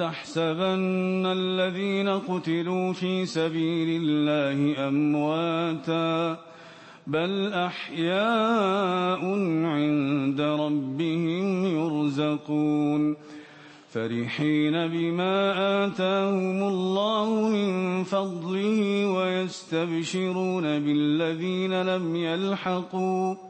تحسبن الذين قتلوا في سبيل الله أمواتا بل أحياء عند ربهم يرزقون فرحين بما آتاهم الله من فضله ويستبشرون بالذين لم يلحقوا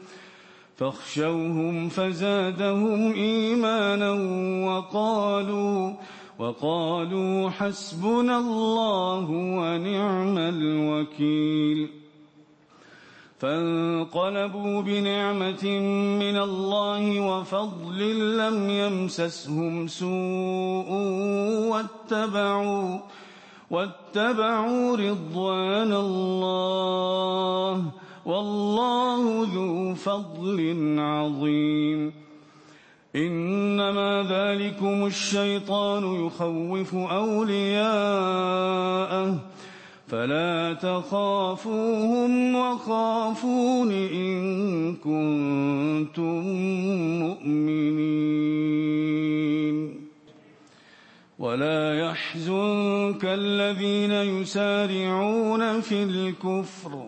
فاخشوهم فزادهم إيمانا وقالوا وقالوا حسبنا الله ونعم الوكيل. فانقلبوا بنعمة من الله وفضل لم يمسسهم سوء واتبعوا واتبعوا رضوان الله والله ذو فضل عظيم. إنما ذلكم الشيطان يخوف أولياءه. فلا تخافوهم وخافون إن كنتم مؤمنين. ولا يحزنك الذين يسارعون في الكفر.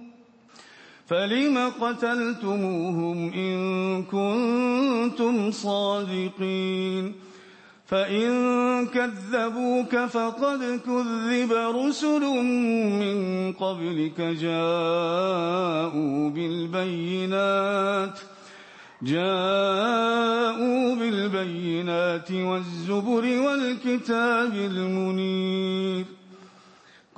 فلم قتلتموهم إن كنتم صادقين؟ فإن كذبوك فقد كذب رسل من قبلك جاءوا بالبينات جاءوا بالبينات والزبر والكتاب المنير.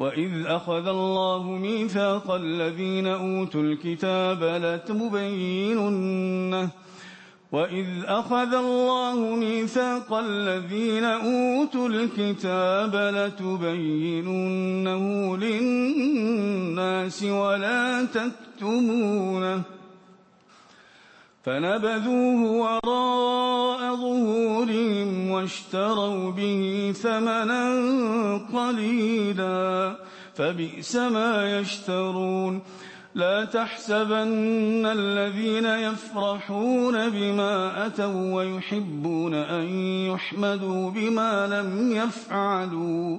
وإذ أخذ الله ميثاق الذين أوتوا الكتاب لتبيننه وإذ أخذ الله ميثاق الذين أوتوا الكتاب لتبيننه للناس ولا تكتمونه فنبذوه وراء ظهورهم واشتروا به ثمنا قليلا فبئس ما يشترون. لا تحسبن الذين يفرحون بما أتوا ويحبون أن يحمدوا بما لم يفعلوا.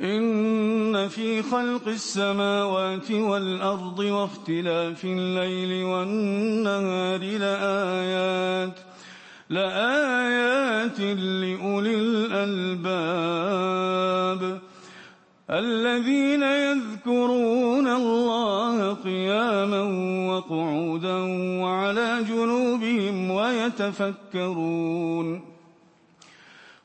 إن في خلق السماوات والأرض واختلاف الليل والنهار لآيات لآيات لأولي الألباب. الذين يذكرون الله قياما وقعودا وعلى جنوبهم ويتفكرون.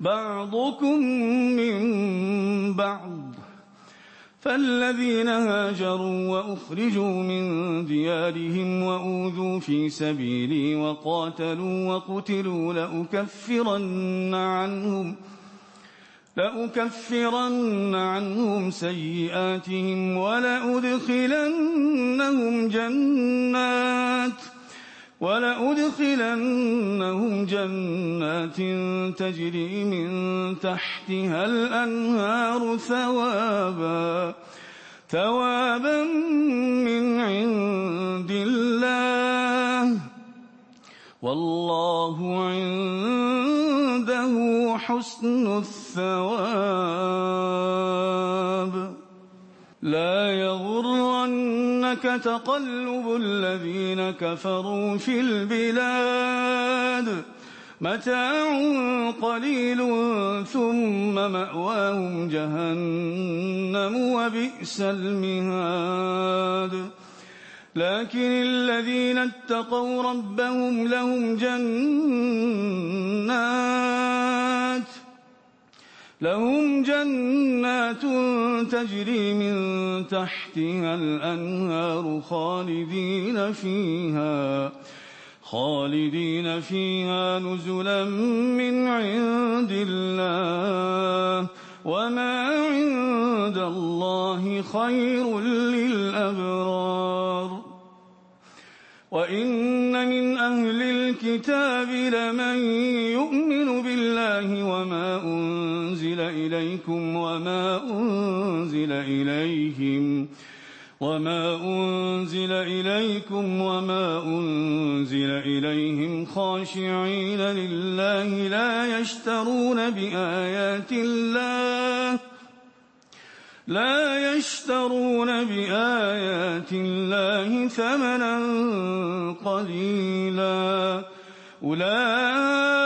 بعضكم من بعض فالذين هاجروا وأخرجوا من ديارهم وأوذوا في سبيلي وقاتلوا وقتلوا لأكفرن عنهم ۖ لأكفرن عنهم سيئاتهم ولأدخلنهم جنات ولأدخلنهم جنات تجري من تحتها الأنهار ثوابا ثوابا من عند الله. والله عنده حسن الثواب. لا يغرنك تقلب الذين كفروا في البلاد. متاع قليل ثم مأواهم جهنم وبئس المهاد. لكن الذين اتقوا ربهم لهم جنات لهم جنات تجري من تحتها الأنهار خالدين فيها خالدين فيها نزلا من عند الله. وما عند الله خير للأبرار. وإن من أهل الكتاب لمن يؤمن بالله وما إليكم وما أنزل إليهم وما أنزل إليكم وما أنزل إليهم خاشعين لله لا يشترون بآيات الله لا يشترون بآيات الله ثمنا قليلا. أولئك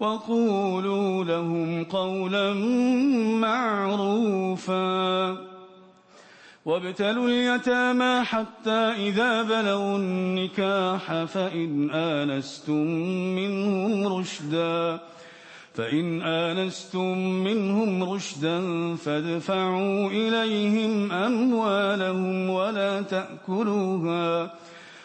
وقولوا لهم قولا معروفا. وابتلوا اليتامى حتى إذا بلغوا النكاح فإن آنستم منهم رشدا. فإن آنستم منهم رشدا فادفعوا إليهم أموالهم ولا تأكلوها.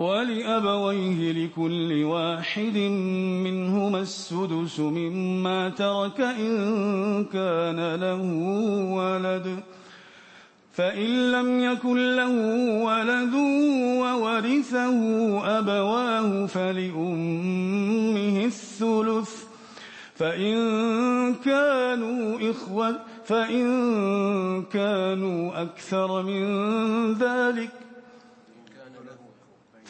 ولأبويه لكل واحد منهما السدس مما ترك إن كان له ولد. فإن لم يكن له ولد وورثه أبواه فلأمه الثلث. فإن كانوا إخوة فإن كانوا أكثر من ذلك.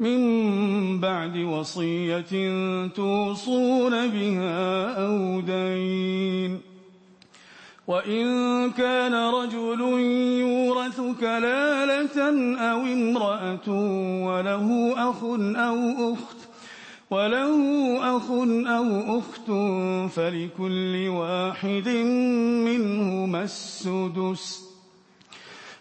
من بعد وصية توصون بها أو دين. وإن كان رجل يورث كلالة أو امرأة وله أخ أو أخت وله أخ أو أخت فلكل واحد منهما السدس.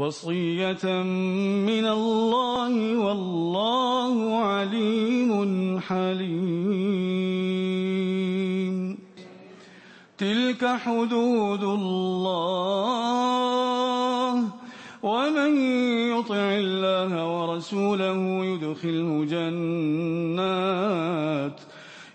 وصية من الله والله عليم حليم. تلك حدود الله ومن يطع الله ورسوله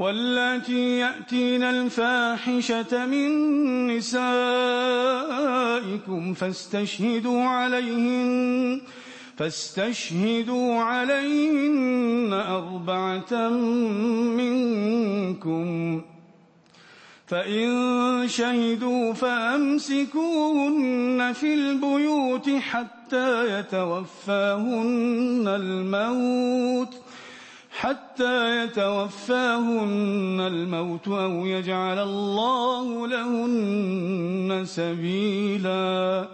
واللاتي يأتين الفاحشة من نسائكم فاستشهدوا عليهن فاستشهدوا عليهن أربعة منكم. فإن شهدوا فأمسكوهن في البيوت حتى يتوفاهن الموت. حتى يتوفاهن الموت أو يجعل الله لهن سبيلا.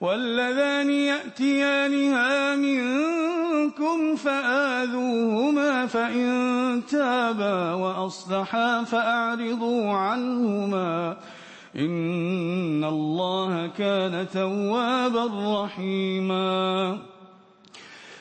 واللذان يأتيانها منكم فآذوهما فإن تابا وأصلحا فأعرضوا عنهما. إن الله كان توابا رحيما.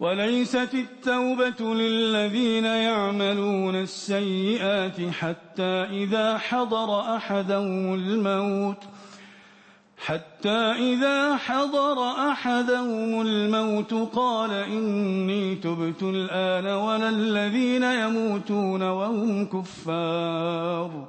وليست التوبة للذين يعملون السيئات حتى إذا حضر أحدهم الموت حتى إذا حضر أحدهم الموت قال إني تبت الآن ولا الذين يموتون وهم كفار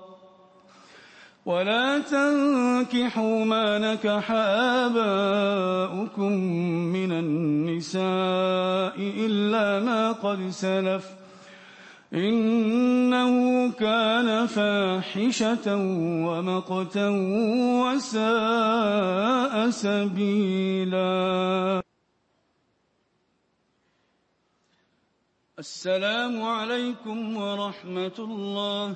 ولا تنكحوا ما نكح آباؤكم من النساء إلا ما قد سلف إنه كان فاحشة ومقتا وساء سبيلا. السلام عليكم ورحمة الله.